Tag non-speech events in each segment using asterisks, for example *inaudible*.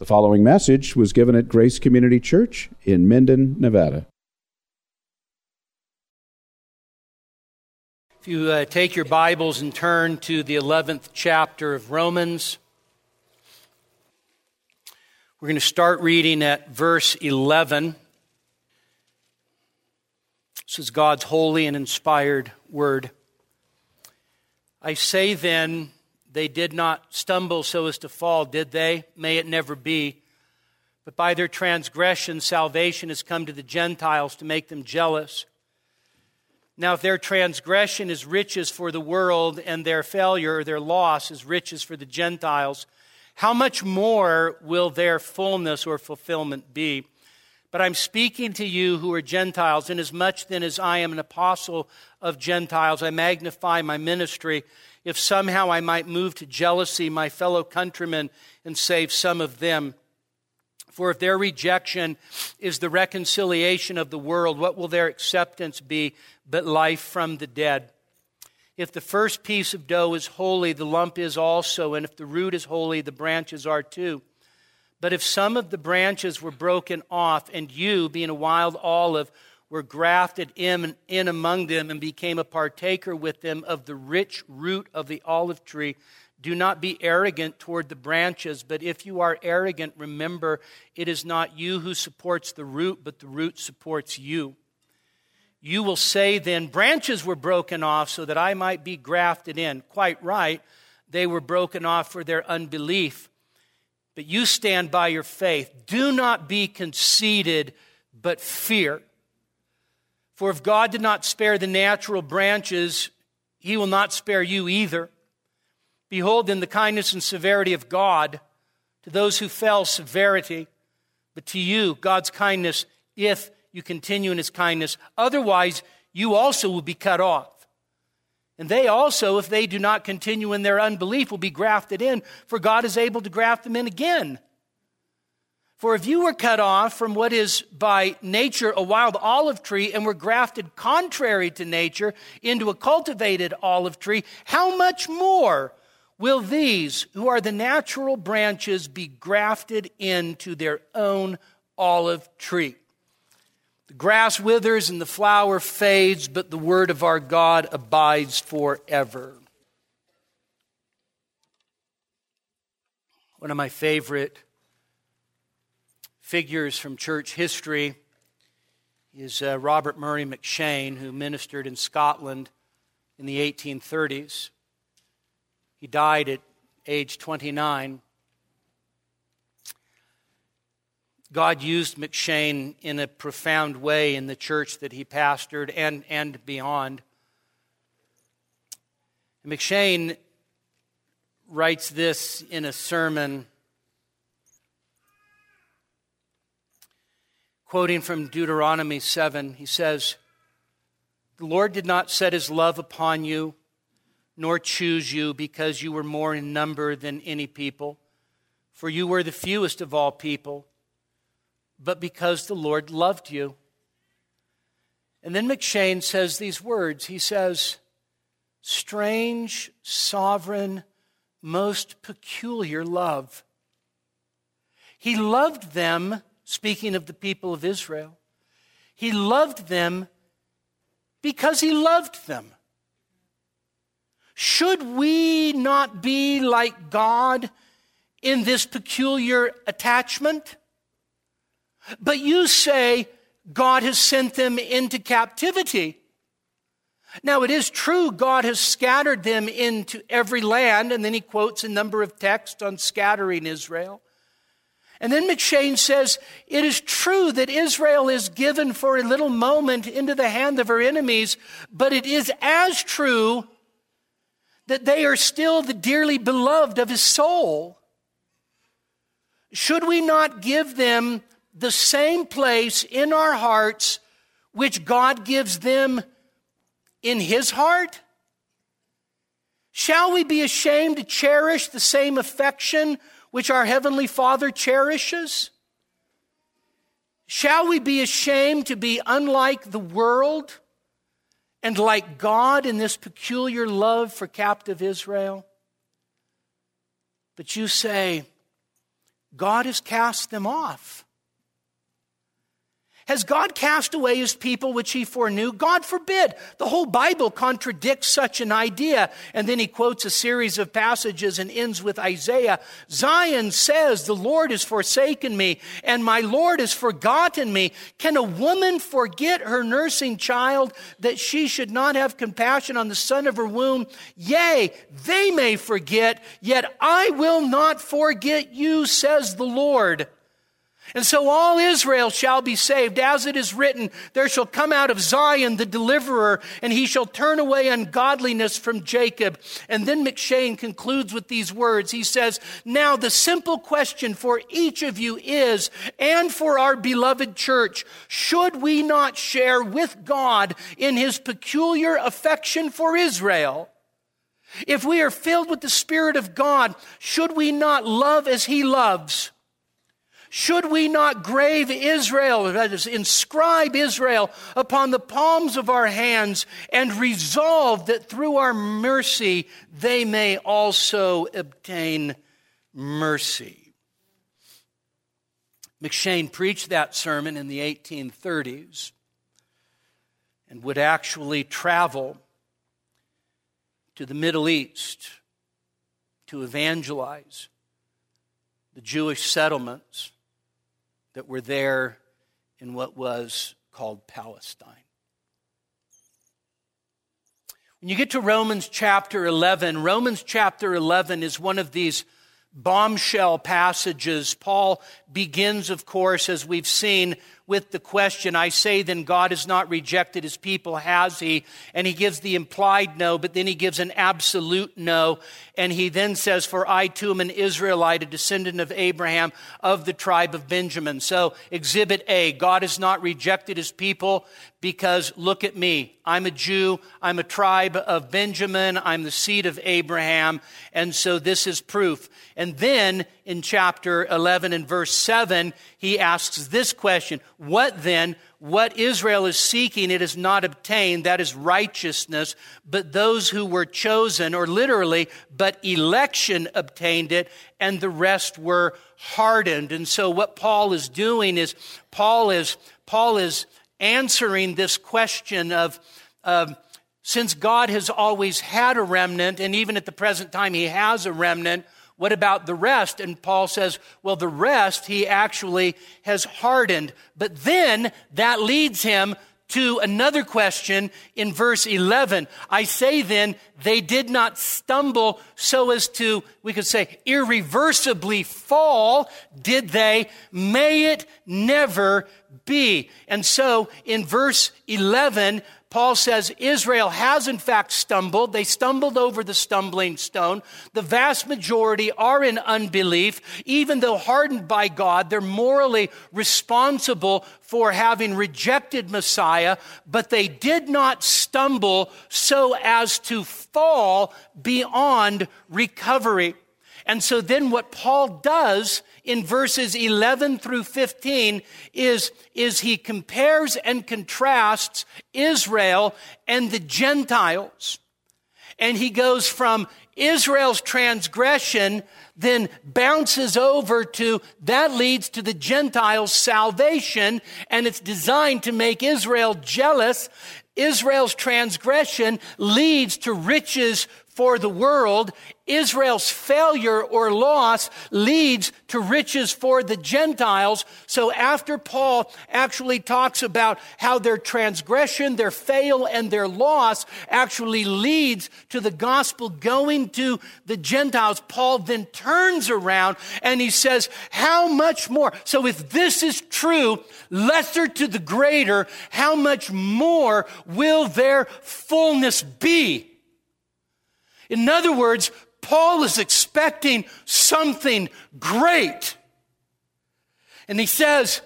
The following message was given at Grace Community Church in Minden, Nevada. If you uh, take your Bibles and turn to the 11th chapter of Romans, we're going to start reading at verse 11. This is God's holy and inspired word. I say then, they did not stumble so as to fall, did they? May it never be. But by their transgression, salvation has come to the Gentiles to make them jealous. Now, if their transgression is riches for the world, and their failure or their loss is riches for the Gentiles, how much more will their fullness or fulfillment be? But I'm speaking to you who are Gentiles, inasmuch then as I am an apostle of Gentiles, I magnify my ministry if somehow I might move to jealousy my fellow countrymen and save some of them. For if their rejection is the reconciliation of the world, what will their acceptance be but life from the dead? If the first piece of dough is holy, the lump is also, and if the root is holy, the branches are too. But if some of the branches were broken off, and you, being a wild olive, were grafted in, in among them and became a partaker with them of the rich root of the olive tree. Do not be arrogant toward the branches, but if you are arrogant, remember it is not you who supports the root, but the root supports you. You will say then, Branches were broken off so that I might be grafted in. Quite right. They were broken off for their unbelief. But you stand by your faith. Do not be conceited, but fear. For if God did not spare the natural branches, he will not spare you either. Behold, in the kindness and severity of God. To those who fell, severity, but to you, God's kindness, if you continue in his kindness. Otherwise, you also will be cut off. And they also, if they do not continue in their unbelief, will be grafted in, for God is able to graft them in again. For if you were cut off from what is by nature a wild olive tree and were grafted contrary to nature into a cultivated olive tree, how much more will these, who are the natural branches, be grafted into their own olive tree? The grass withers and the flower fades, but the word of our God abides forever. One of my favorite figures from church history is uh, Robert Murray M'Cheyne, who ministered in Scotland in the 1830s. He died at age 29. God used M'Cheyne in a profound way in the church that he pastored and, and beyond. M'Cheyne writes this in a sermon Quoting from Deuteronomy 7, he says, The Lord did not set his love upon you, nor choose you because you were more in number than any people, for you were the fewest of all people, but because the Lord loved you. And then M'Cheyne says these words He says, Strange, sovereign, most peculiar love. He loved them speaking of the people of Israel. He loved them because he loved them. Should we not be like God in this peculiar attachment? But you say God has sent them into captivity. Now, it is true God has scattered them into every land, and then he quotes a number of texts on scattering Israel. And then M'Cheyne says, It is true that Israel is given for a little moment into the hand of her enemies, but it is as true that they are still the dearly beloved of his soul. Should we not give them the same place in our hearts which God gives them in his heart? Shall we be ashamed to cherish the same affection which our Heavenly Father cherishes? Shall we be ashamed to be unlike the world and like God in this peculiar love for captive Israel? But you say, God has cast them off. Has God cast away his people which he foreknew? God forbid. The whole Bible contradicts such an idea. And then he quotes a series of passages and ends with Isaiah. Zion says, The Lord has forsaken me, and my Lord has forgotten me. Can a woman forget her nursing child that she should not have compassion on the son of her womb? Yea, they may forget, yet I will not forget you, says the Lord. And so all Israel shall be saved. As it is written, there shall come out of Zion the deliverer, and he shall turn away ungodliness from Jacob. And then M'Cheyne concludes with these words. He says, Now the simple question for each of you is, and for our beloved church, should we not share with God in his peculiar affection for Israel? If we are filled with the Spirit of God, should we not love as he loves? Should we not grave Israel, that is, inscribe Israel upon the palms of our hands and resolve that through our mercy they may also obtain mercy? M'Cheyne preached that sermon in the 1830s and would actually travel to the Middle East to evangelize the Jewish settlements that were there in what was called Palestine. When you get to Romans chapter 11, Romans chapter 11 is one of these bombshell passages. Paul begins, of course, as we've seen, with the question, I say then God has not rejected his people, has he? And he gives the implied no, but then he gives an absolute no. And he then says, For I too am an Israelite, a descendant of Abraham of the tribe of Benjamin. So, exhibit A God has not rejected his people because look at me. I'm a Jew. I'm a tribe of Benjamin. I'm the seed of Abraham. And so this is proof. And then in chapter 11 and verse 7, he asks this question What then? What Israel is seeking, it is not obtained. That is righteousness. But those who were chosen, or literally, but election obtained it, and the rest were hardened. And so what Paul is doing is, Paul is, Paul is answering this question of, of since God has always had a remnant, and even at the present time, he has a remnant, what about the rest? And Paul says, well, the rest he actually has hardened. But then that leads him to another question in verse 11. I say then, they did not stumble so as to, we could say, irreversibly fall, did they? May it never be. And so in verse 11, Paul says Israel has in fact stumbled. They stumbled over the stumbling stone. The vast majority are in unbelief. Even though hardened by God, they're morally responsible for having rejected Messiah, but they did not stumble so as to fall beyond recovery. And so then what Paul does in verses 11 through 15 is, is he compares and contrasts Israel and the Gentiles. And he goes from Israel's transgression, then bounces over to that leads to the Gentiles' salvation, and it's designed to make Israel jealous. Israel's transgression leads to riches for the world, Israel's failure or loss leads to riches for the Gentiles. So after Paul actually talks about how their transgression, their fail, and their loss actually leads to the gospel going to the Gentiles, Paul then turns around and he says, how much more? So if this is true, lesser to the greater, how much more will their fullness be? In other words, Paul is expecting something great. And he says,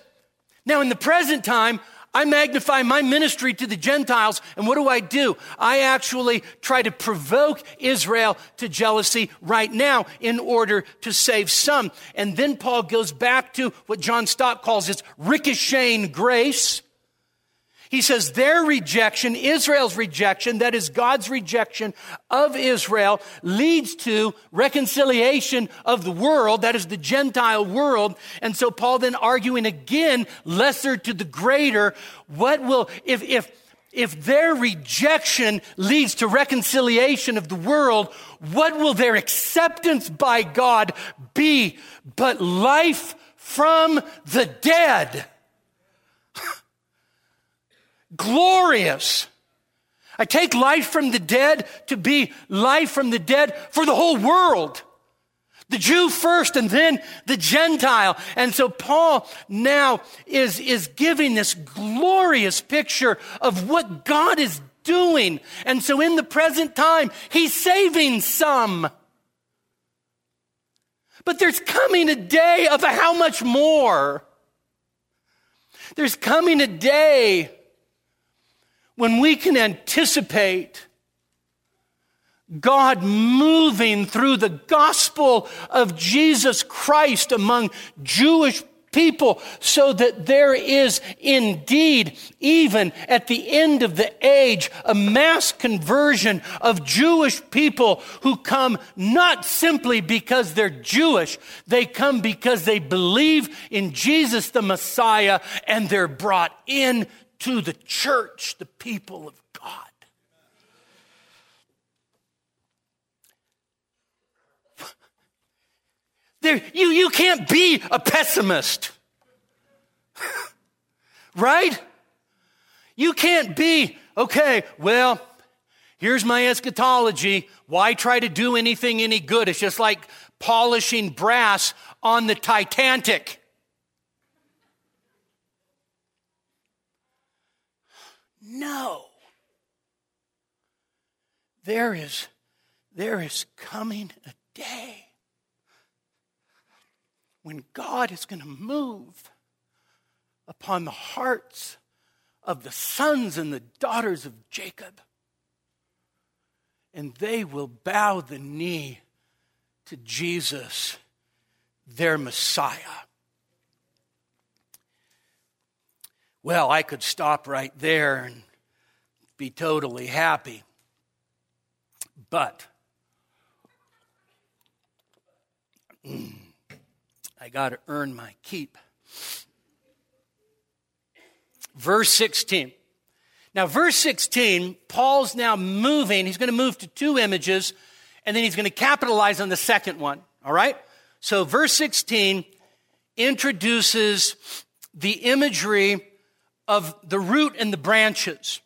Now in the present time, I magnify my ministry to the Gentiles, and what do I do? I actually try to provoke Israel to jealousy right now in order to save some. And then Paul goes back to what John Stott calls his ricocheting grace. He says their rejection, Israel's rejection, that is God's rejection of Israel, leads to reconciliation of the world, that is the Gentile world. And so Paul then arguing again, lesser to the greater, what will, if, if, if their rejection leads to reconciliation of the world, what will their acceptance by God be but life from the dead? Glorious. I take life from the dead to be life from the dead for the whole world. The Jew first and then the Gentile. And so Paul now is, is giving this glorious picture of what God is doing. And so in the present time, he's saving some. But there's coming a day of how much more? There's coming a day when we can anticipate God moving through the gospel of Jesus Christ among Jewish people so that there is indeed, even at the end of the age, a mass conversion of Jewish people who come not simply because they're Jewish, they come because they believe in Jesus the Messiah and they're brought in to the church, the people of God. There, you, you can't be a pessimist. *laughs* right? You can't be, okay, well, here's my eschatology. Why try to do anything any good? It's just like polishing brass on the Titanic. No. There is, there is coming a day when God is going to move upon the hearts of the sons and the daughters of Jacob. And they will bow the knee to Jesus, their Messiah. Well, I could stop right there and be totally happy. But *clears throat* I got to earn my keep. Verse 16. Now, verse 16, Paul's now moving. He's going to move to two images, and then he's going to capitalize on the second one. All right? So, verse 16 introduces the imagery of the root and the branches,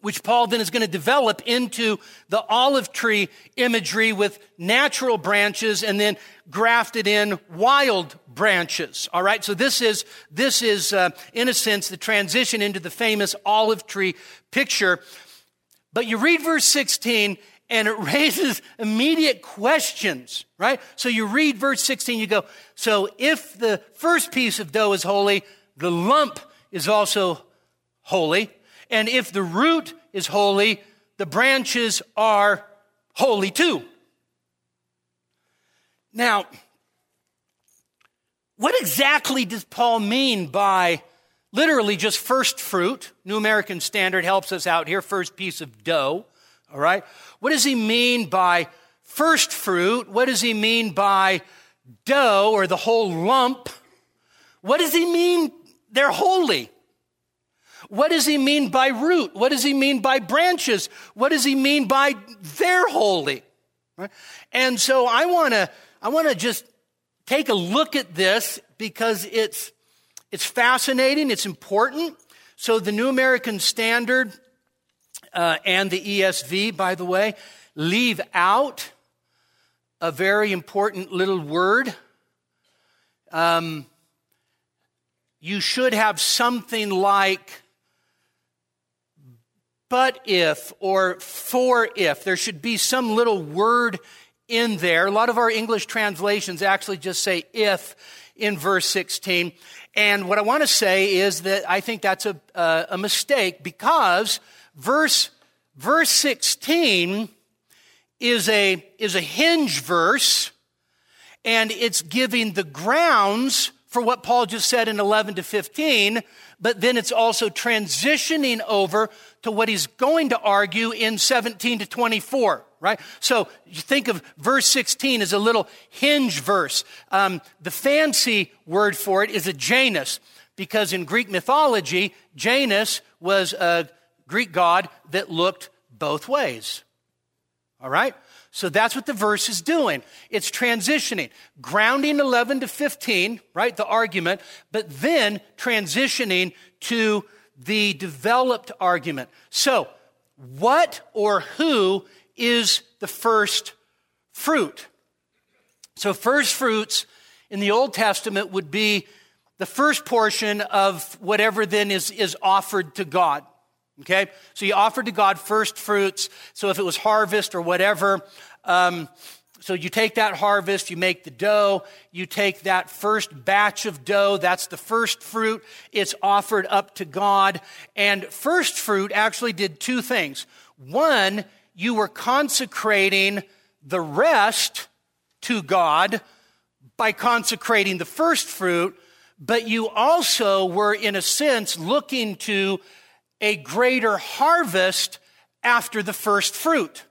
which Paul then is going to develop into the olive tree imagery with natural branches and then grafted in wild branches. All right. So this is, this is, uh, in a sense, the transition into the famous olive tree picture. But you read verse 16 and it *laughs* raises immediate questions, right? So you read verse 16, you go, so if the first piece of dough is holy, the lump is also holy. And if the root is holy, the branches are holy too. Now, what exactly does Paul mean by literally just first fruit? New American Standard helps us out here, first piece of dough. All right. What does he mean by first fruit? What does he mean by dough or the whole lump? What does he mean they're holy. What does he mean by root? What does he mean by branches? What does he mean by they're holy? Right? And so I want to I want to just take a look at this because it's it's fascinating, it's important. So the New American Standard uh, and the ESV, by the way, leave out a very important little word. Um, you should have something like but if or for if. There should be some little word in there. A lot of our English translations actually just say if in verse 16. And what I want to say is that I think that's a, a, a mistake because verse, verse 16 is a, is a hinge verse and it's giving the grounds for what Paul just said in 11 to 15, but then it's also transitioning over to what he's going to argue in 17 to 24, right? So you think of verse 16 as a little hinge verse. Um, the fancy word for it is a Janus, because in Greek mythology, Janus was a Greek god that looked both ways. All right? So that's what the verse is doing. It's transitioning, grounding 11 to 15, right? The argument, but then transitioning to the developed argument. So, what or who is the first fruit? So, first fruits in the Old Testament would be the first portion of whatever then is, is offered to God. Okay? So you offered to God first fruits. So if it was harvest or whatever, um, so you take that harvest, you make the dough, you take that first batch of dough, that's the first fruit, it's offered up to God. And first fruit actually did two things. One, you were consecrating the rest to God by consecrating the first fruit, but you also were, in a sense, looking to a greater harvest after the first fruit.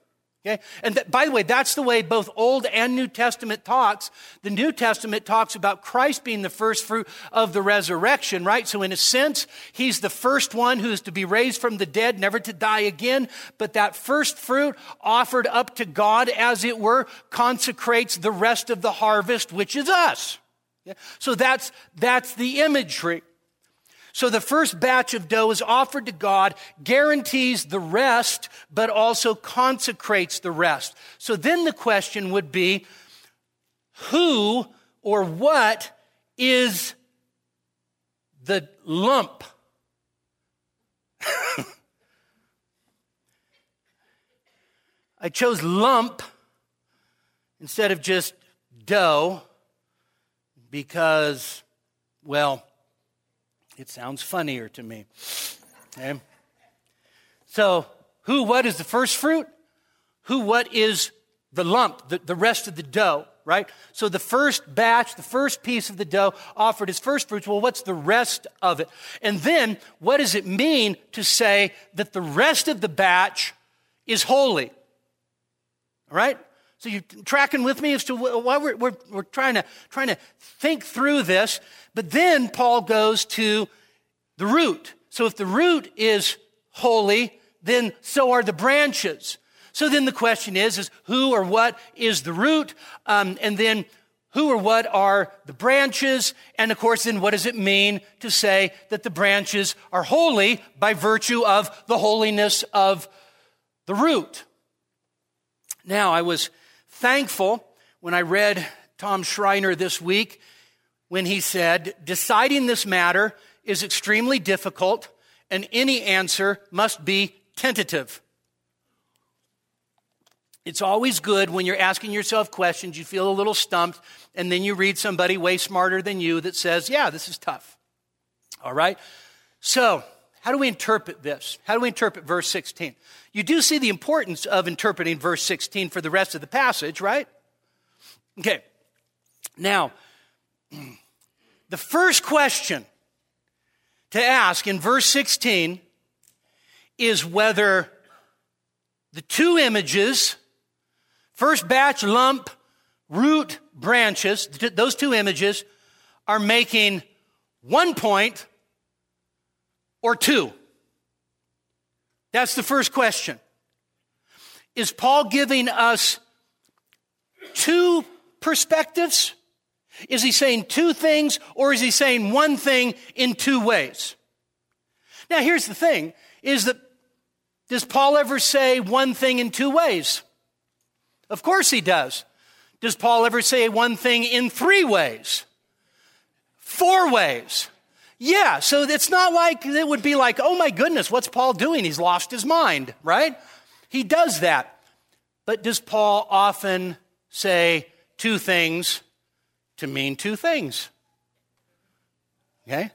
Okay? And by the way, that's the way both Old and New Testament talks. The New Testament talks about Christ being the first fruit of the resurrection, right? So in a sense, he's the first one who's to be raised from the dead, never to die again. But that first fruit offered up to God, as it were, consecrates the rest of the harvest, which is us. So that's, that's the imagery. So the first batch of dough is offered to God, guarantees the rest, but also consecrates the rest. So then the question would be who or what is the lump? *laughs* I chose lump instead of just dough because, well, it sounds funnier to me. Okay? So, who, what is the first fruit? Who, what is the lump, the, the rest of the dough, right? So the first batch, the first piece of the dough offered as first fruits. Well, what's the rest of it? And then what does it mean to say that the rest of the batch is holy? All right? So you're tracking with me as to why we're, we're, we're trying, to, trying to think through this. But then Paul goes to the root. So if the root is holy, then so are the branches. So then the question is, is who or what is the root? Um, and then who or what are the branches? And of course, then what does it mean to say that the branches are holy by virtue of the holiness of the root? Now, I was thankful when I read Tom Schreiner this week when he said, deciding this matter is extremely difficult and any answer must be tentative. It's always good when you're asking yourself questions, you feel a little stumped, and then you read somebody way smarter than you that says, Yeah, this is tough. All right? So, how do we interpret this? How do we interpret verse 16? You do see the importance of interpreting verse 16 for the rest of the passage, right? Okay. Now, the first question to ask in verse 16 is whether the two images, first batch, lump, root, branches, those two images are making one point or two? That's the first question. Is Paul giving us two perspectives? Is he saying two things or is he saying one thing in two ways? Now here's the thing is that does Paul ever say one thing in two ways? Of course he does. Does Paul ever say one thing in three ways? Four ways? Yeah, so it's not like it would be like, oh my goodness, what's Paul doing? He's lost his mind, right? He does that. But does Paul often say two things to mean two things? Okay?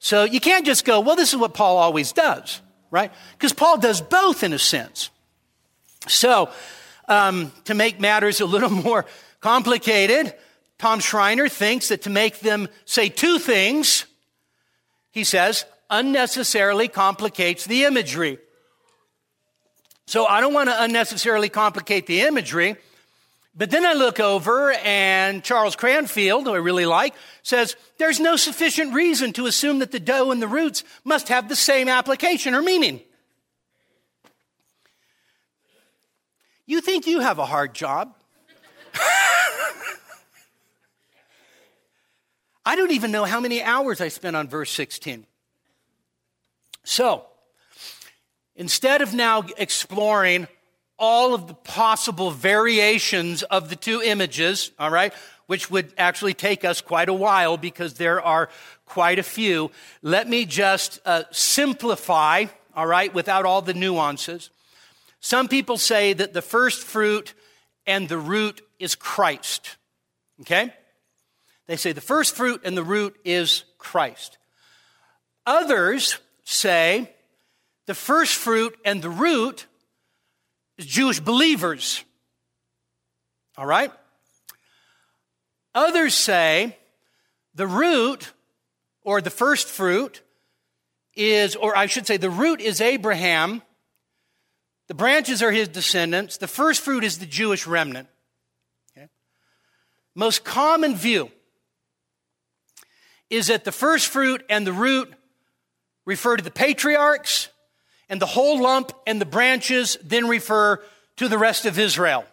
So you can't just go, well, this is what Paul always does, right? Because Paul does both in a sense. So, um, to make matters a little *laughs* more complicated, Tom Schreiner thinks that to make them say two things, he says, unnecessarily complicates the imagery. So I don't want to unnecessarily complicate the imagery. But then I look over and Charles Cranfield, who I really like, says there's no sufficient reason to assume that the dough and the roots must have the same application or meaning. You think you have a hard job? I don't even know how many hours I spent on verse 16. So, instead of now exploring all of the possible variations of the two images, all right, which would actually take us quite a while because there are quite a few, let me just uh, simplify, all right, without all the nuances. Some people say that the first fruit and the root is Christ, okay? They say the first fruit and the root is Christ. Others say the first fruit and the root is Jewish believers. All right? Others say the root or the first fruit is, or I should say, the root is Abraham. The branches are his descendants. The first fruit is the Jewish remnant. Okay? Most common view is that the first fruit and the root refer to the patriarchs, and the whole lump and the branches then refer to the rest of Israel.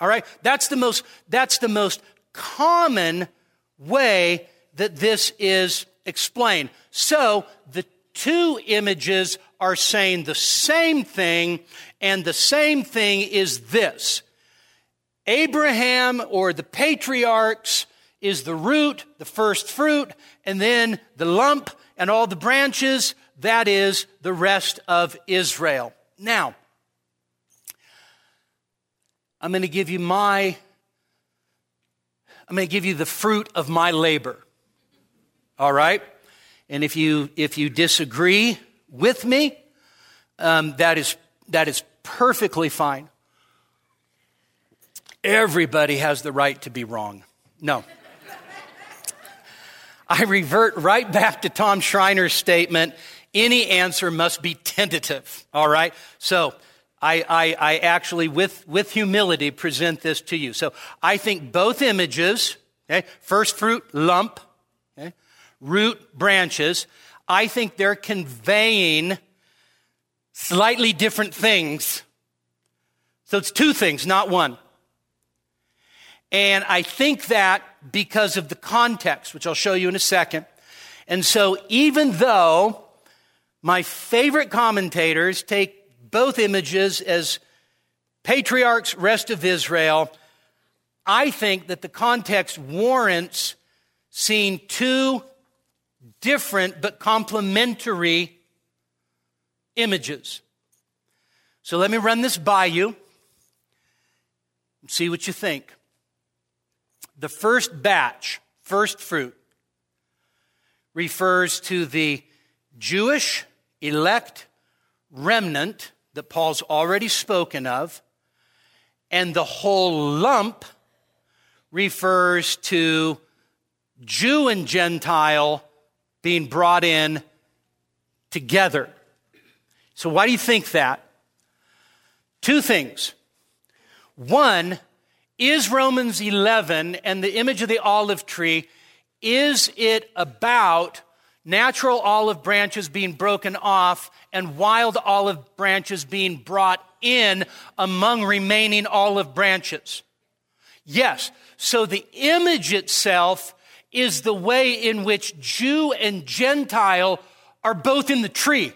All right? That's the most, that's the most common way that this is explained. So the two images are saying the same thing, and the same thing is this Abraham or the patriarchs is the root, the first fruit, and then the lump and all the branches, that is the rest of Israel. Now, I'm going to give you my, I'm going to give you the fruit of my labor. All right? And if you, if you disagree with me, um, that, is, that is perfectly fine. Everybody has the right to be wrong. No. I revert right back to Tom Schreiner's statement any answer must be tentative. All right? So, I, I, I, actually, with, with humility, present this to you. So I think both images, okay, first fruit, lump, okay, root, branches, I think they're conveying slightly different things. So it's two things, not one. And I think that because of the context, which I'll show you in a second. And so even though my favorite commentators take both images as patriarchs, rest of Israel, I think that the context warrants seeing two different but complementary images. So let me run this by you and see what you think the first batch, first fruit, refers to the Jewish elect remnant that Paul's already spoken of, and the whole lump refers to Jew and Gentile being brought in together. So, why do you think that? Two things. One, is Romans 11 and the image of the olive tree, is it about natural olive branches being broken off and wild olive branches being brought in among remaining olive branches? Yes. So the image itself is the way in which Jew and Gentile are both in the tree.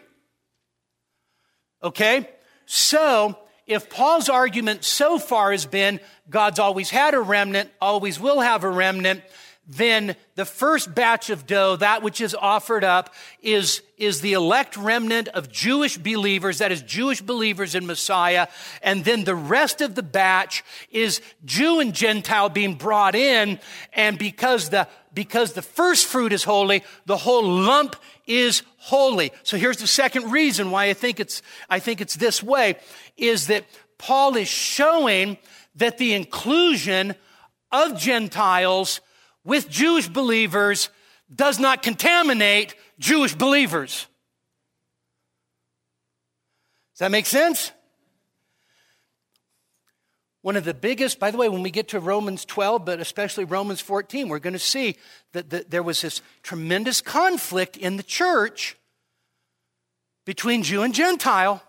Okay? So, if Paul's argument so far has been God's always had a remnant, always will have a remnant, then the first batch of dough, that which is offered up, is, is the elect remnant of Jewish believers, that is Jewish believers in Messiah. And then the rest of the batch is Jew and Gentile being brought in. And because the, because the first fruit is holy, the whole lump is holy. So here's the second reason why I think it's, I think it's this way, is that Paul is showing that the inclusion of Gentiles with Jewish believers does not contaminate Jewish believers. Does that make sense? One of the biggest, by the way, when we get to Romans 12, but especially Romans 14, we're going to see that, that there was this tremendous conflict in the church between Jew and Gentile.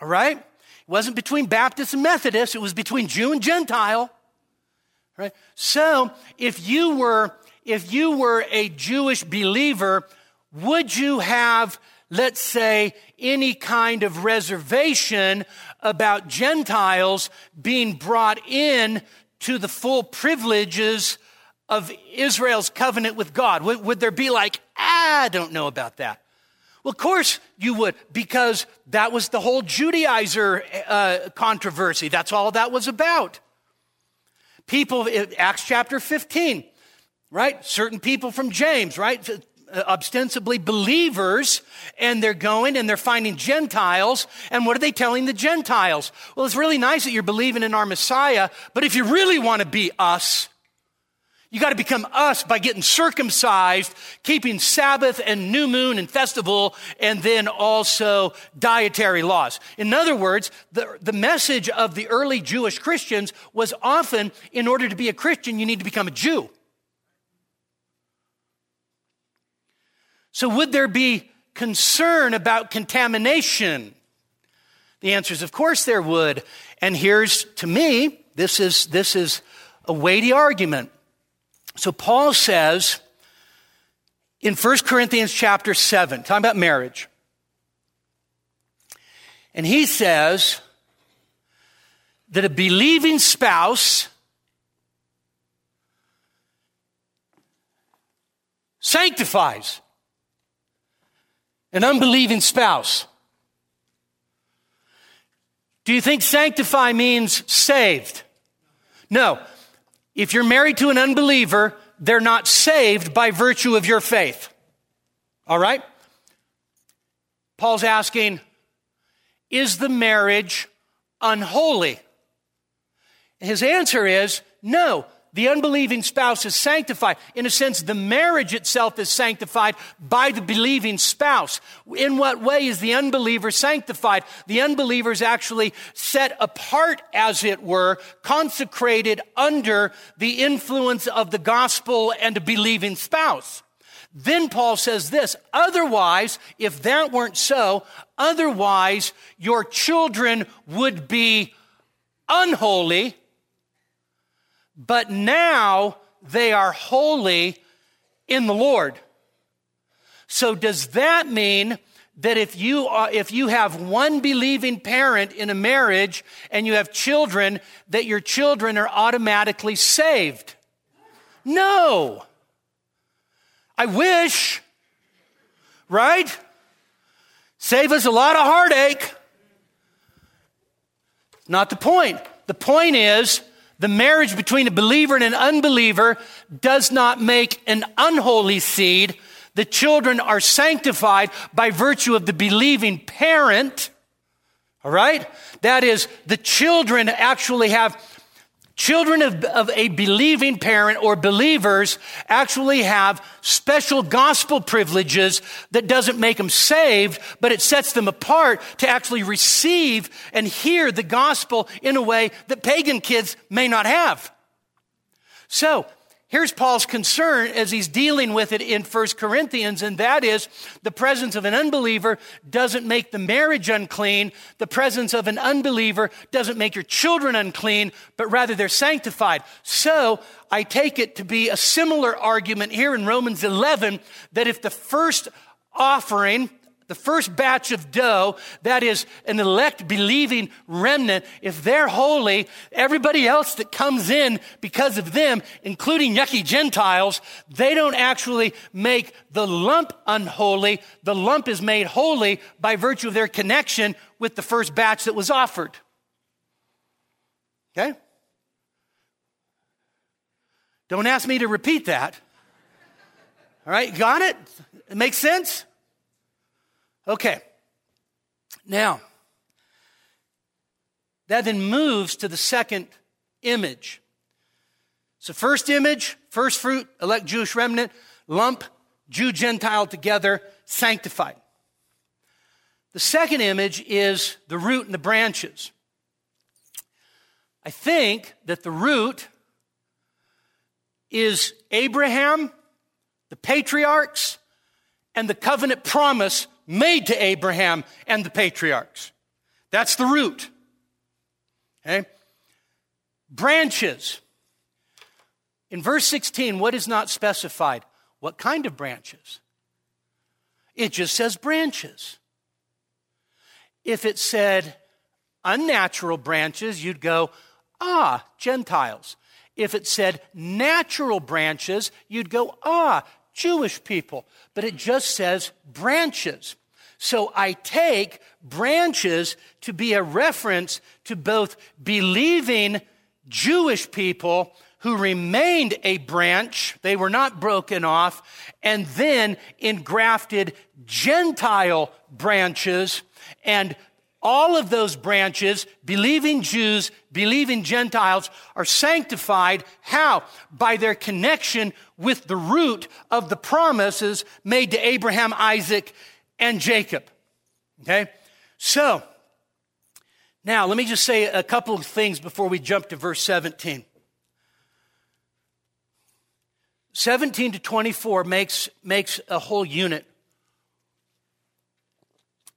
All right? It wasn't between Baptists and Methodists, it was between Jew and Gentile. Right? So, if you were if you were a Jewish believer, would you have let's say any kind of reservation about Gentiles being brought in to the full privileges of Israel's covenant with God? Would, would there be like, ah, I don't know about that? Well, of course you would, because that was the whole Judaizer uh, controversy. That's all that was about. People, Acts chapter 15, right? Certain people from James, right? Uh, ostensibly believers, and they're going and they're finding Gentiles. And what are they telling the Gentiles? Well, it's really nice that you're believing in our Messiah, but if you really want to be us, you got to become us by getting circumcised, keeping Sabbath and new moon and festival, and then also dietary laws. In other words, the, the message of the early Jewish Christians was often in order to be a Christian, you need to become a Jew. So, would there be concern about contamination? The answer is, of course, there would. And here's, to me, this is, this is a weighty argument. So Paul says in 1 Corinthians chapter 7, talking about marriage, and he says that a believing spouse sanctifies an unbelieving spouse. Do you think sanctify means saved? No. If you're married to an unbeliever, they're not saved by virtue of your faith. All right? Paul's asking, is the marriage unholy? His answer is no. The unbelieving spouse is sanctified. In a sense, the marriage itself is sanctified by the believing spouse. In what way is the unbeliever sanctified? The unbeliever is actually set apart, as it were, consecrated under the influence of the gospel and a believing spouse. Then Paul says this, otherwise, if that weren't so, otherwise your children would be unholy but now they are holy in the Lord. So does that mean that if you are, if you have one believing parent in a marriage and you have children that your children are automatically saved? No. I wish. Right? Save us a lot of heartache. Not the point. The point is the marriage between a believer and an unbeliever does not make an unholy seed. The children are sanctified by virtue of the believing parent. All right? That is, the children actually have Children of, of, a believing parent or believers actually have special gospel privileges that doesn't make them saved, but it sets them apart to actually receive and hear the gospel in a way that pagan kids may not have. So, Here's Paul's concern as he's dealing with it in 1 Corinthians, and that is the presence of an unbeliever doesn't make the marriage unclean. The presence of an unbeliever doesn't make your children unclean, but rather they're sanctified. So I take it to be a similar argument here in Romans 11 that if the first offering the first batch of dough, that is an elect believing remnant, if they're holy, everybody else that comes in because of them, including yucky Gentiles, they don't actually make the lump unholy. The lump is made holy by virtue of their connection with the first batch that was offered. Okay? Don't ask me to repeat that. All right, got it? It makes sense? Okay. Now, that then moves to the second image. So, first image, first fruit, elect Jewish remnant, lump Jew Gentile together, sanctified. The second image is the root and the branches. I think that the root is Abraham, the patriarchs, and the covenant promise made to Abraham and the patriarchs. That's the root. Okay? Branches. In verse 16, what is not specified? What kind of branches? It just says branches. If it said unnatural branches, you'd go, ah, Gentiles. If it said natural branches, you'd go, ah, Jewish people. But it just says branches. So I take branches to be a reference to both believing Jewish people who remained a branch, they were not broken off, and then engrafted Gentile branches and all of those branches, believing Jews, believing Gentiles, are sanctified. How? By their connection with the root of the promises made to Abraham, Isaac, and Jacob. Okay? So, now let me just say a couple of things before we jump to verse 17. 17 to 24 makes, makes a whole unit.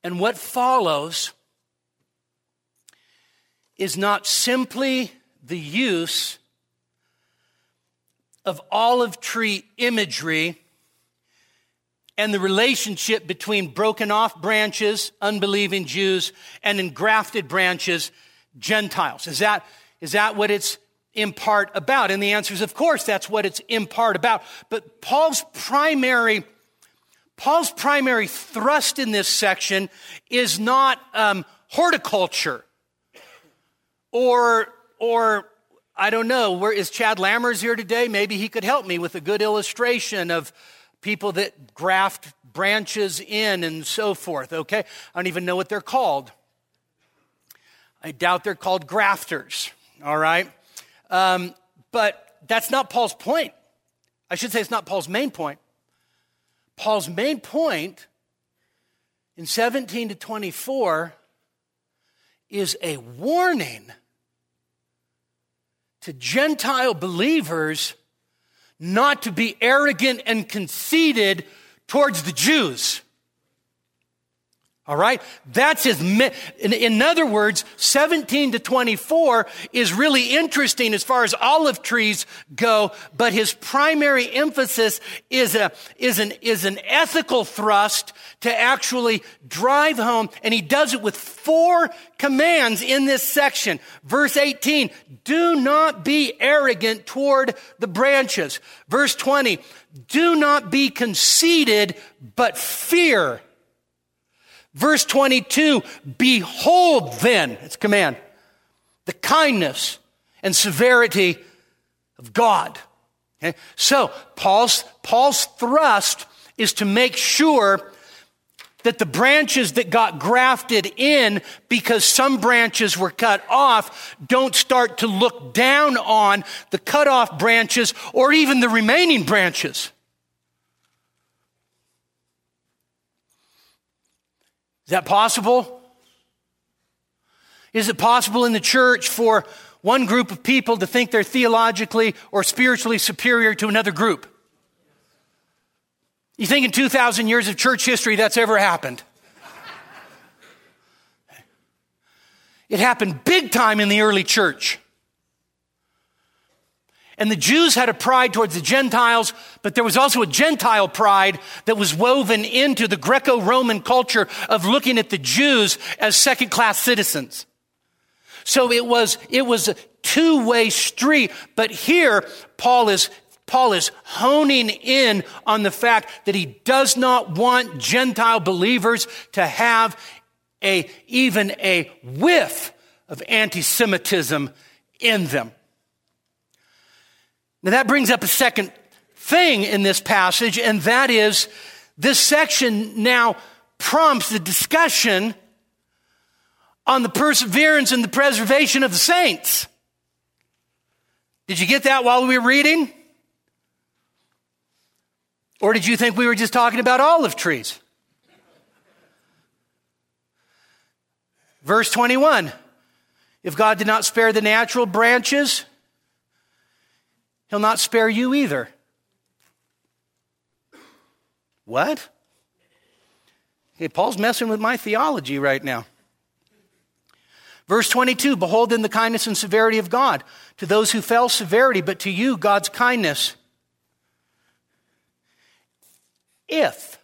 And what follows is not simply the use of olive tree imagery and the relationship between broken off branches, unbelieving Jews, and engrafted branches, Gentiles. Is that, is that what it's in part about? And the answer is, of course, that's what it's in part about. But Paul's primary, Paul's primary thrust in this section is not um, horticulture or, or I don't know, where is Chad Lammers here today? Maybe he could help me with a good illustration of people that graft branches in and so forth, okay? I don't even know what they're called. I doubt they're called grafters, all right? Um, but that's not Paul's point. I should say it's not Paul's main point. Paul's main point in 17 to 24 is a warning to Gentile believers not to be arrogant and conceited towards the Jews. All right? That's his, in, in other words, 17 to 24 is really interesting as far as olive trees go, but his primary emphasis is a, is an, is an ethical thrust to actually drive home, and he does it with four commands in this section. Verse 18, do not be arrogant toward the branches. Verse 20, do not be conceited, but fear Verse 22, behold then, it's command, the kindness and severity of God. Okay? So Paul's, Paul's thrust is to make sure that the branches that got grafted in because some branches were cut off don't start to look down on the cut off branches or even the remaining branches. Is that possible? Is it possible in the church for one group of people to think they're theologically or spiritually superior to another group? You think in 2,000 years of church history that's ever happened? It happened big time in the early church. And the Jews had a pride towards the Gentiles, but there was also a Gentile pride that was woven into the Greco Roman culture of looking at the Jews as second class citizens. So it was, it was a two way street. But here, Paul is, Paul is honing in on the fact that he does not want Gentile believers to have a, even a whiff of anti Semitism in them. Now that brings up a second thing in this passage, and that is this section now prompts the discussion on the perseverance and the preservation of the saints. Did you get that while we were reading? Or did you think we were just talking about olive trees? Verse 21 If God did not spare the natural branches, He'll not spare you either. What? Okay, Paul's messing with my theology right now. Verse 22 Behold, then the kindness and severity of God. To those who fell, severity, but to you, God's kindness. If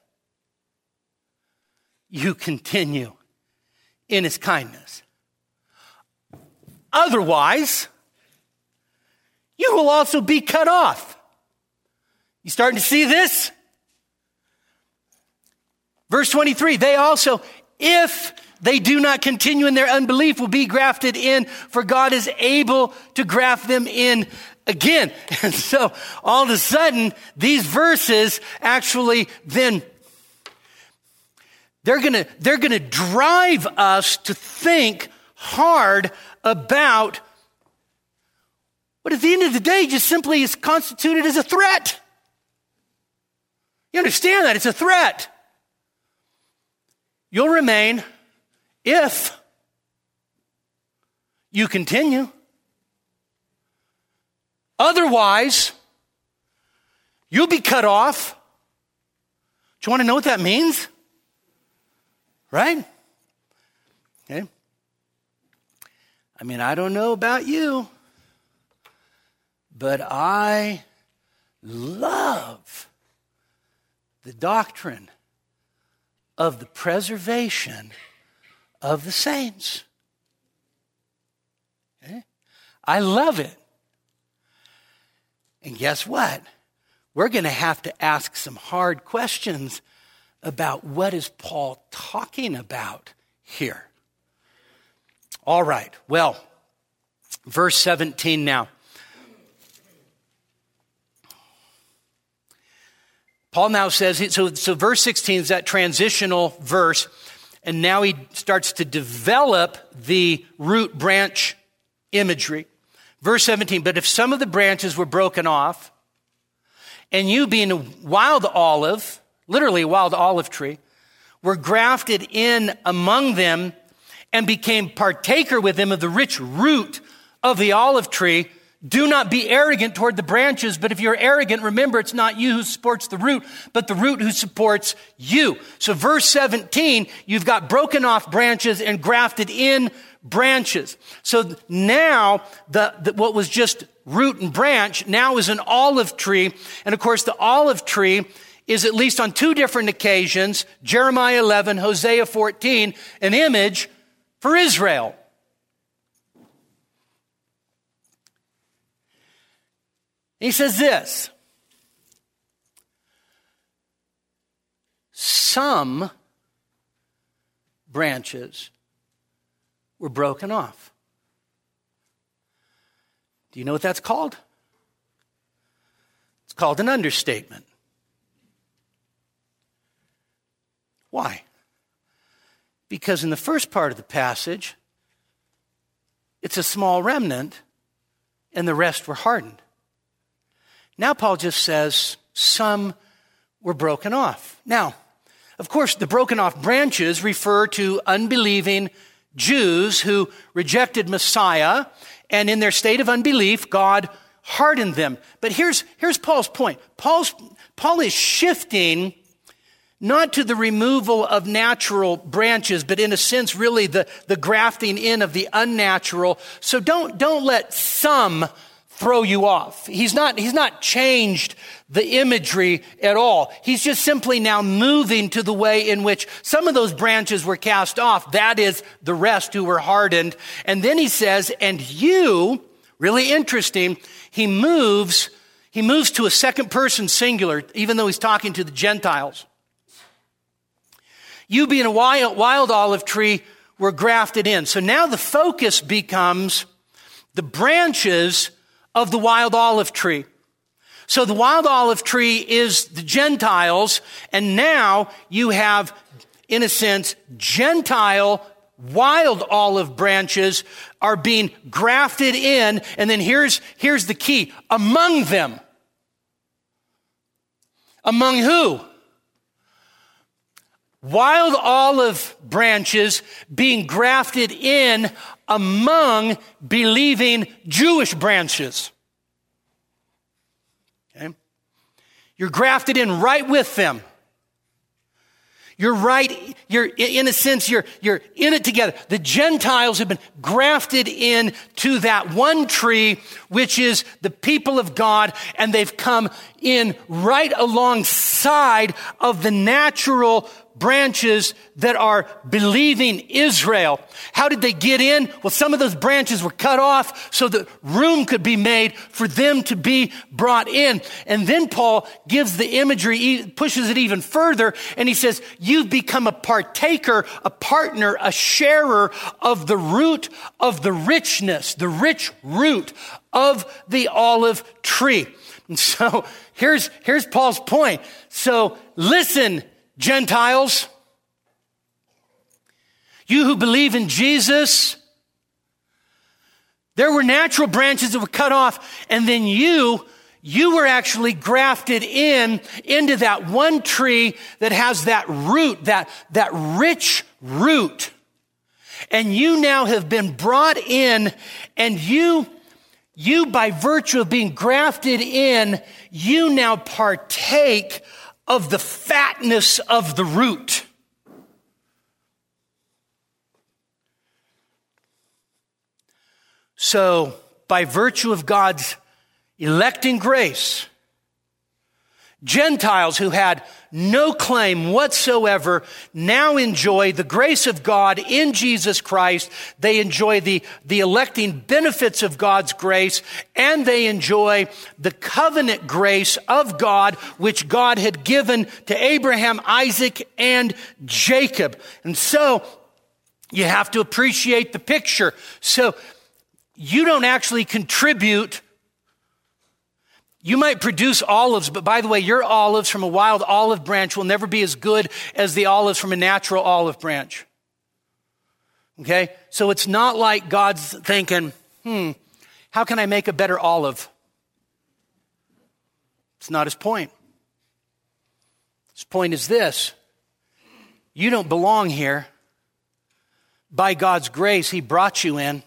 you continue in his kindness. Otherwise, you will also be cut off. You starting to see this? Verse 23 they also, if they do not continue in their unbelief, will be grafted in, for God is able to graft them in again. *laughs* And so all of a sudden, these verses actually then they're gonna, they're gonna drive us to think hard about what at the end of the day just simply is constituted as a threat. You understand that? It's a threat. You'll remain if you continue. Otherwise, you'll be cut off. Do you want to know what that means? Right? Okay. I mean, I don't know about you, but I love the doctrine of the preservation of the saints. Okay? I love it. And guess what? We're going to have to ask some hard questions about what is Paul talking about here. All right. Well, verse 17 now. Paul now says, so, so verse 16 is that transitional verse, and now he starts to develop the root branch imagery. Verse 17, but if some of the branches were broken off, and you being a wild olive, literally a wild olive tree, were grafted in among them and became partaker with them of the rich root of the olive tree, do not be arrogant toward the branches, but if you're arrogant, remember it's not you who supports the root, but the root who supports you. So verse 17, you've got broken off branches and grafted in branches. So now the, the, what was just root and branch now is an olive tree. And of course the olive tree is at least on two different occasions, Jeremiah 11, Hosea 14, an image for Israel. He says this Some branches were broken off. Do you know what that's called? It's called an understatement. Why? Because in the first part of the passage, it's a small remnant, and the rest were hardened. Now, Paul just says some were broken off. Now, of course, the broken off branches refer to unbelieving Jews who rejected Messiah, and in their state of unbelief, God hardened them. But here's, here's Paul's point. Paul's, Paul is shifting not to the removal of natural branches, but in a sense, really the, the grafting in of the unnatural. So don't, don't let some throw you off. He's not, he's not changed the imagery at all. He's just simply now moving to the way in which some of those branches were cast off. That is the rest who were hardened. And then he says, and you, really interesting, he moves, he moves to a second person singular, even though he's talking to the Gentiles. You being a wild, wild olive tree were grafted in. So now the focus becomes the branches of the wild olive tree. So the wild olive tree is the Gentiles, and now you have, in a sense, Gentile wild olive branches are being grafted in. And then here's, here's the key among them. Among who? Wild olive branches being grafted in among believing Jewish branches. Okay? You're grafted in right with them. You're right, you're in a sense, you're, you're in it together. The Gentiles have been grafted in to that one tree, which is the people of God, and they've come in right alongside of the natural branches that are believing Israel. How did they get in? Well, some of those branches were cut off so that room could be made for them to be brought in. And then Paul gives the imagery, pushes it even further, and he says, You've become a partaker, a partner, a sharer of the root of the richness, the rich root of the olive tree. And so here's, here's Paul's point. So listen, Gentiles, you who believe in Jesus, there were natural branches that were cut off, and then you, you were actually grafted in into that one tree that has that root, that, that rich root. And you now have been brought in, and you, you by virtue of being grafted in, you now partake of the fatness of the root. So, by virtue of God's electing grace, Gentiles who had no claim whatsoever now enjoy the grace of God in Jesus Christ. They enjoy the, the electing benefits of God's grace and they enjoy the covenant grace of God, which God had given to Abraham, Isaac, and Jacob. And so you have to appreciate the picture. So you don't actually contribute you might produce olives, but by the way, your olives from a wild olive branch will never be as good as the olives from a natural olive branch. Okay? So it's not like God's thinking, hmm, how can I make a better olive? It's not his point. His point is this you don't belong here. By God's grace, He brought you in.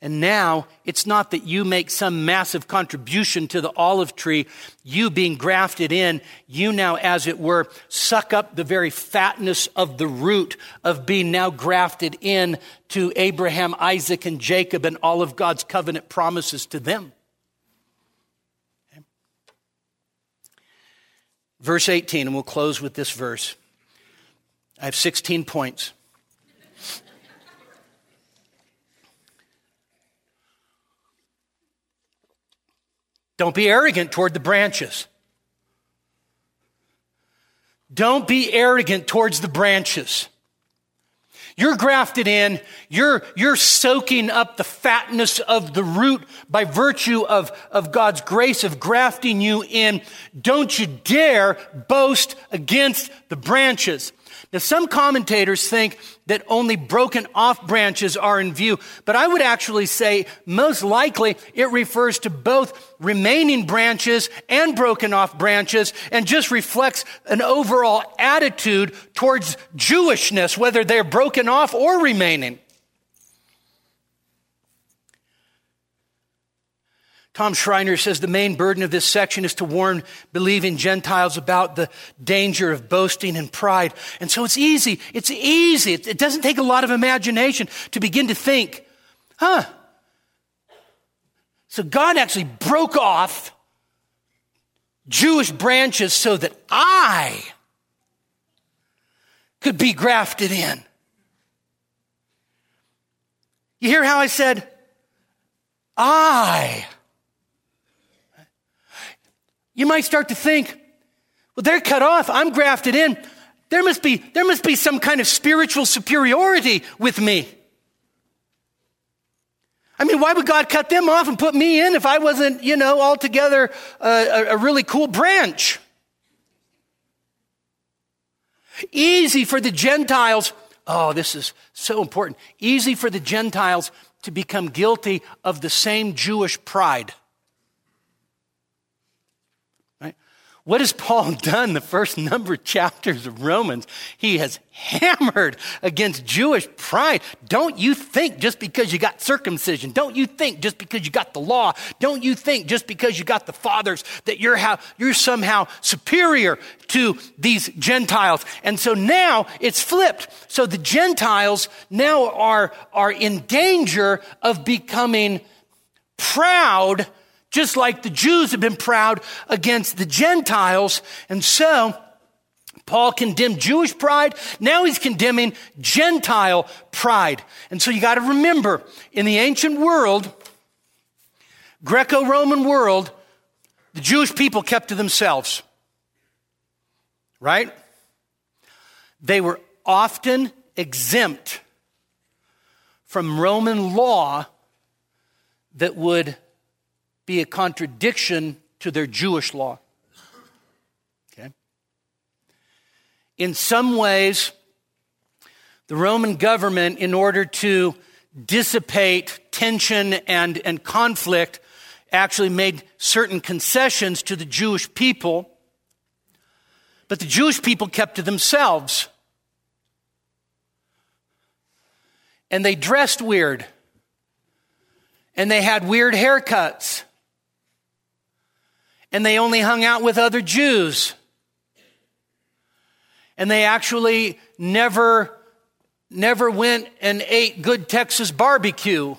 And now it's not that you make some massive contribution to the olive tree, you being grafted in, you now, as it were, suck up the very fatness of the root of being now grafted in to Abraham, Isaac, and Jacob and all of God's covenant promises to them. Verse 18, and we'll close with this verse. I have 16 points. Don't be arrogant toward the branches. Don't be arrogant towards the branches. You're grafted in. You're, you're soaking up the fatness of the root by virtue of, of God's grace of grafting you in. Don't you dare boast against the branches. Now, some commentators think that only broken off branches are in view, but I would actually say most likely it refers to both remaining branches and broken off branches and just reflects an overall attitude towards Jewishness, whether they're broken off or remaining. Tom Schreiner says the main burden of this section is to warn believing Gentiles about the danger of boasting and pride. And so it's easy. It's easy. It doesn't take a lot of imagination to begin to think, huh? So God actually broke off Jewish branches so that I could be grafted in. You hear how I said, I? You might start to think, well, they're cut off. I'm grafted in. There must be, there must be some kind of spiritual superiority with me. I mean, why would God cut them off and put me in if I wasn't, you know, altogether a, a really cool branch? Easy for the Gentiles Oh, this is so important. Easy for the Gentiles to become guilty of the same Jewish pride. What has Paul done the first number of chapters of Romans? He has hammered against Jewish pride. Don't you think just because you got circumcision, don't you think just because you got the law, don't you think just because you got the fathers that you're, you're somehow superior to these Gentiles. And so now it's flipped. So the Gentiles now are, are in danger of becoming proud just like the Jews have been proud against the Gentiles. And so, Paul condemned Jewish pride. Now he's condemning Gentile pride. And so you got to remember, in the ancient world, Greco Roman world, the Jewish people kept to themselves. Right? They were often exempt from Roman law that would be a contradiction to their Jewish law. Okay? In some ways, the Roman government, in order to dissipate tension and, and conflict, actually made certain concessions to the Jewish people, but the Jewish people kept to themselves. And they dressed weird. And they had weird haircuts and they only hung out with other Jews. And they actually never, never went and ate good Texas barbecue.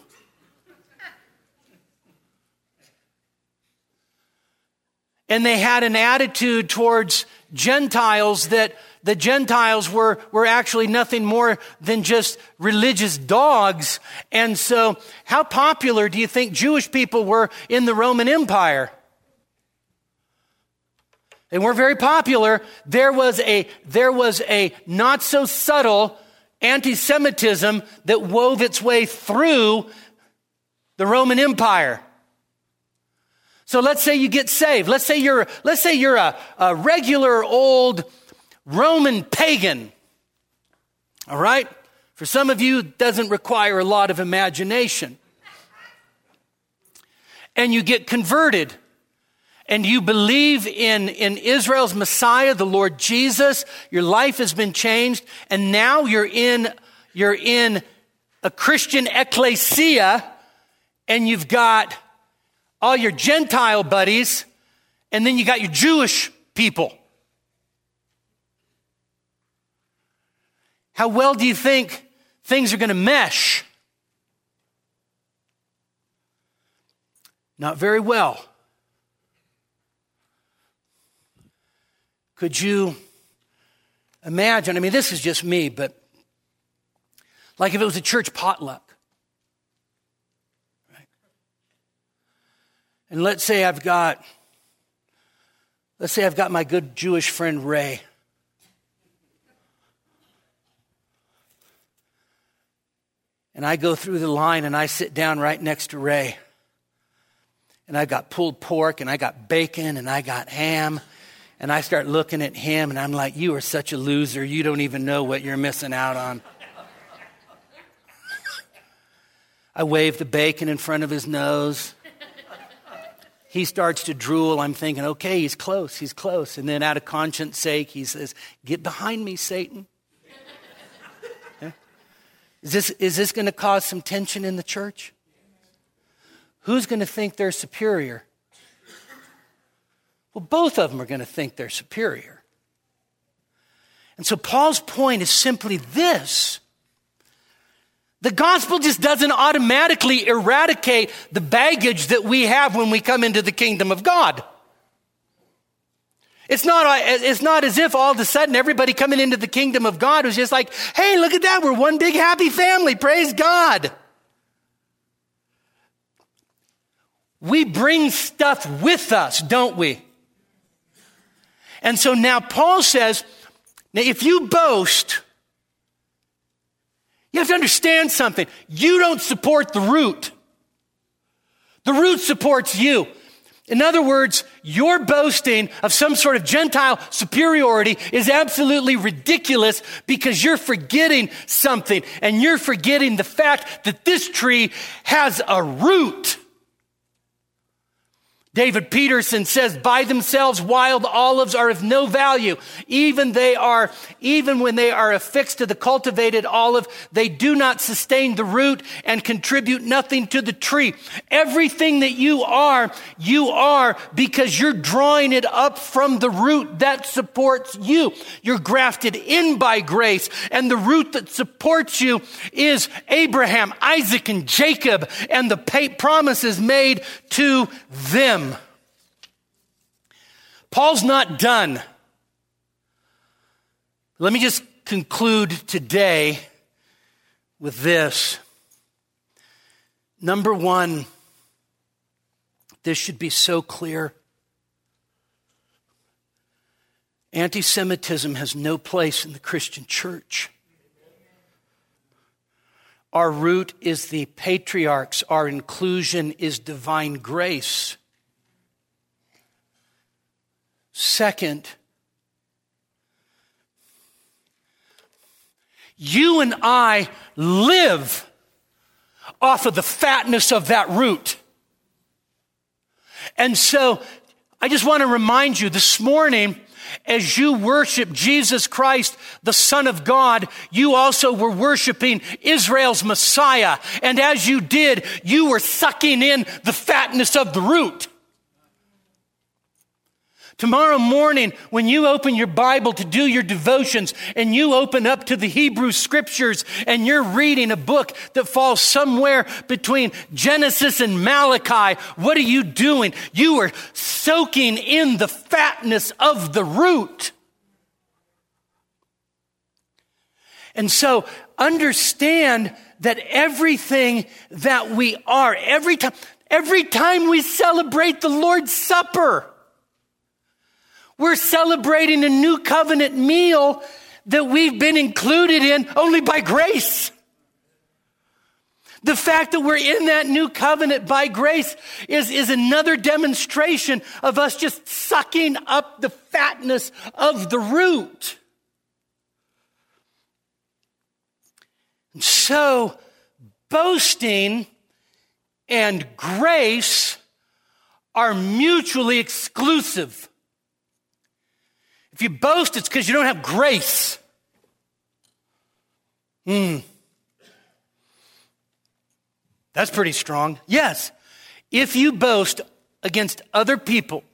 And they had an attitude towards Gentiles that the Gentiles were, were actually nothing more than just religious dogs. And so, how popular do you think Jewish people were in the Roman Empire? They weren't very popular. There was a, there was a not so subtle anti Semitism that wove its way through the Roman Empire. So let's say you get saved. Let's say you're, let's say you're a, a regular old Roman pagan. All right? For some of you, it doesn't require a lot of imagination. And you get converted and you believe in, in Israel's Messiah, the Lord Jesus, your life has been changed, and now you're in, you're in a Christian ecclesia, and you've got all your Gentile buddies, and then you got your Jewish people. How well do you think things are going to mesh? Not very well. Could you imagine? I mean, this is just me, but like if it was a church potluck. Right? And let's say I've got, let's say I've got my good Jewish friend Ray. And I go through the line and I sit down right next to Ray. And I got pulled pork and I got bacon and I got ham and I start looking at him, and I'm like, You are such a loser. You don't even know what you're missing out on. I wave the bacon in front of his nose. He starts to drool. I'm thinking, okay, he's close, he's close. And then, out of conscience sake, he says, Get behind me, Satan. Is this, is this going to cause some tension in the church? Who's going to think they're superior? Well, both of them are going to think they're superior. And so Paul's point is simply this. The gospel just doesn't automatically eradicate the baggage that we have when we come into the kingdom of God. It's not, it's not as if all of a sudden everybody coming into the kingdom of God was just like, hey, look at that. We're one big happy family. Praise God. We bring stuff with us, don't we? And so now Paul says, now if you boast, you have to understand something. You don't support the root. The root supports you. In other words, your boasting of some sort of Gentile superiority is absolutely ridiculous because you're forgetting something and you're forgetting the fact that this tree has a root. David Peterson says, by themselves, wild olives are of no value. Even they are, even when they are affixed to the cultivated olive, they do not sustain the root and contribute nothing to the tree. Everything that you are, you are because you're drawing it up from the root that supports you. You're grafted in by grace and the root that supports you is Abraham, Isaac, and Jacob and the promises made to them. Paul's not done. Let me just conclude today with this. Number one, this should be so clear. Anti Semitism has no place in the Christian church. Our root is the patriarchs, our inclusion is divine grace. Second, you and I live off of the fatness of that root. And so I just want to remind you this morning, as you worship Jesus Christ, the Son of God, you also were worshiping Israel's Messiah. And as you did, you were sucking in the fatness of the root. Tomorrow morning, when you open your Bible to do your devotions and you open up to the Hebrew scriptures and you're reading a book that falls somewhere between Genesis and Malachi, what are you doing? You are soaking in the fatness of the root. And so understand that everything that we are, every time, every time we celebrate the Lord's Supper, we're celebrating a new covenant meal that we've been included in only by grace. The fact that we're in that new covenant by grace is, is another demonstration of us just sucking up the fatness of the root. And so, boasting and grace are mutually exclusive. If you boast, it's because you don't have grace. Hmm. That's pretty strong. Yes. If you boast against other people,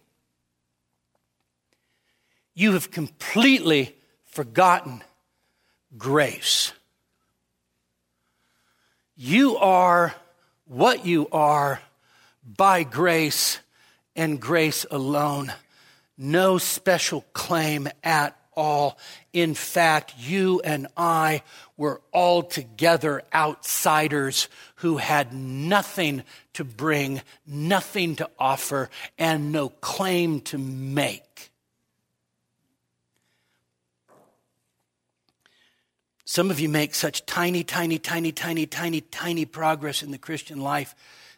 you have completely forgotten grace. You are what you are by grace and grace alone no special claim at all. In fact, you and I were altogether outsiders who had nothing to bring, nothing to offer, and no claim to make. Some of you make such tiny, tiny, tiny, tiny, tiny, tiny progress in the Christian life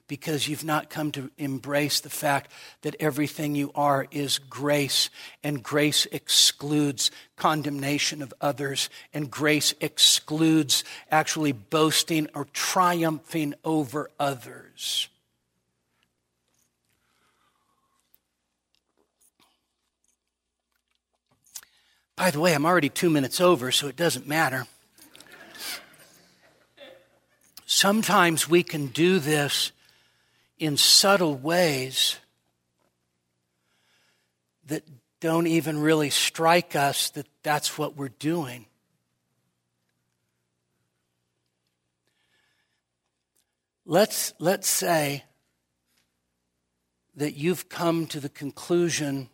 because you've not come to embrace the fact that everything you are is grace, and grace excludes condemnation of others, and grace excludes actually boasting or triumphing over others. By the way, I'm already two minutes over, so it doesn't matter. Sometimes we can do this in subtle ways that don't even really strike us that that's what we're doing. Let's, let's say that you've come to the conclusion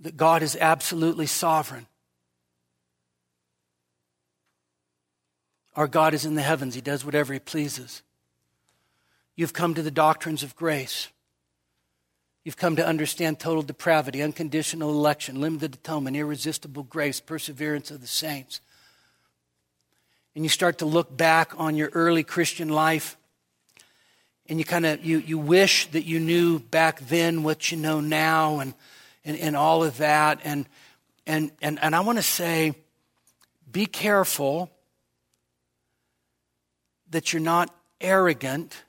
that God is absolutely sovereign. Our God is in the heavens, He does whatever He pleases. You've come to the doctrines of grace. You've come to understand total depravity, unconditional election, limited atonement, irresistible grace, perseverance of the saints. And you start to look back on your early Christian life and you kind of you, you wish that you knew back then what you know now and, and, and all of that. And, and, and, and I want to say, be careful that you're not arrogant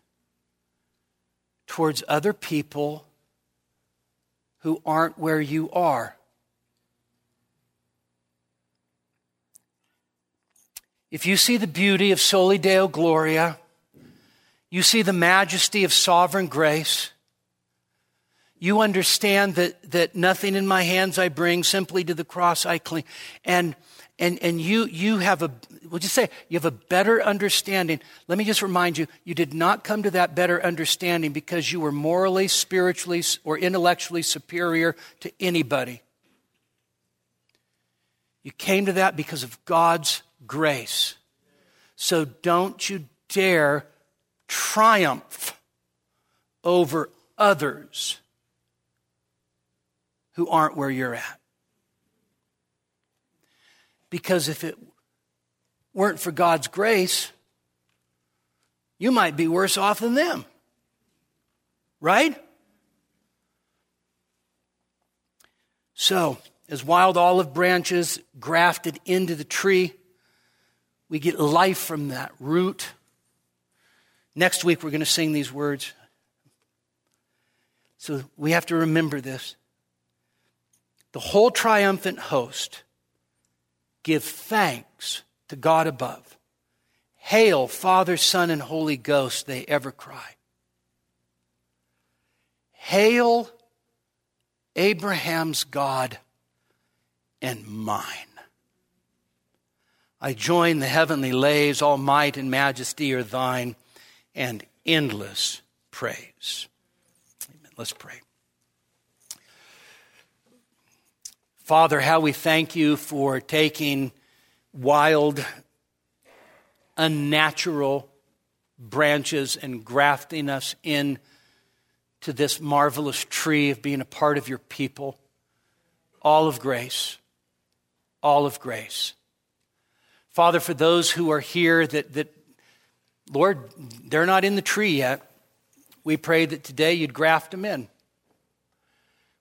towards other people who aren't where you are. If you see the beauty of Soli Deo Gloria, you see the majesty of sovereign grace, you understand that, that nothing in my hands I bring, simply to the cross I cling. And, and, and you, you have a, we'll just say, you have a better understanding. Let me just remind you, you did not come to that better understanding because you were morally, spiritually, or intellectually superior to anybody. You came to that because of God's grace. So don't you dare triumph over others who aren't where you're at. Because if it weren't for God's grace, you might be worse off than them. Right? So, as wild olive branches grafted into the tree, we get life from that root. Next week, we're going to sing these words. So we have to remember this. The whole triumphant host give thanks to God above. Hail, Father, Son, and Holy Ghost, they ever cry. Hail, Abraham's God and mine. I join the heavenly lays, all might and majesty are thine, and endless praise. Amen. Let's pray. Father, how we thank you for taking wild, unnatural branches and grafting us in to this marvelous tree of being a part of your people. All of grace. All of grace. Father, for those who are here that, that, Lord, they're not in the tree yet, we pray that today you'd graft them in.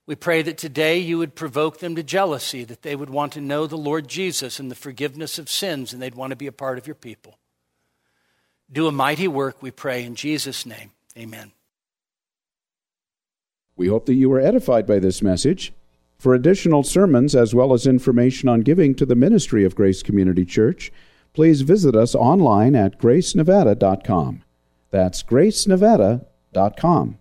We pray that today you would provoke them to jealousy, that they would want to know the Lord Jesus and the forgiveness of sins, and they'd want to be a part of your people. Do a mighty work, we pray, in Jesus' name. Amen. We hope that you were edified by this message. For additional sermons as well as information on giving to the ministry of Grace Community Church, please visit us online at gracenevada.com. That's gracenevada.com.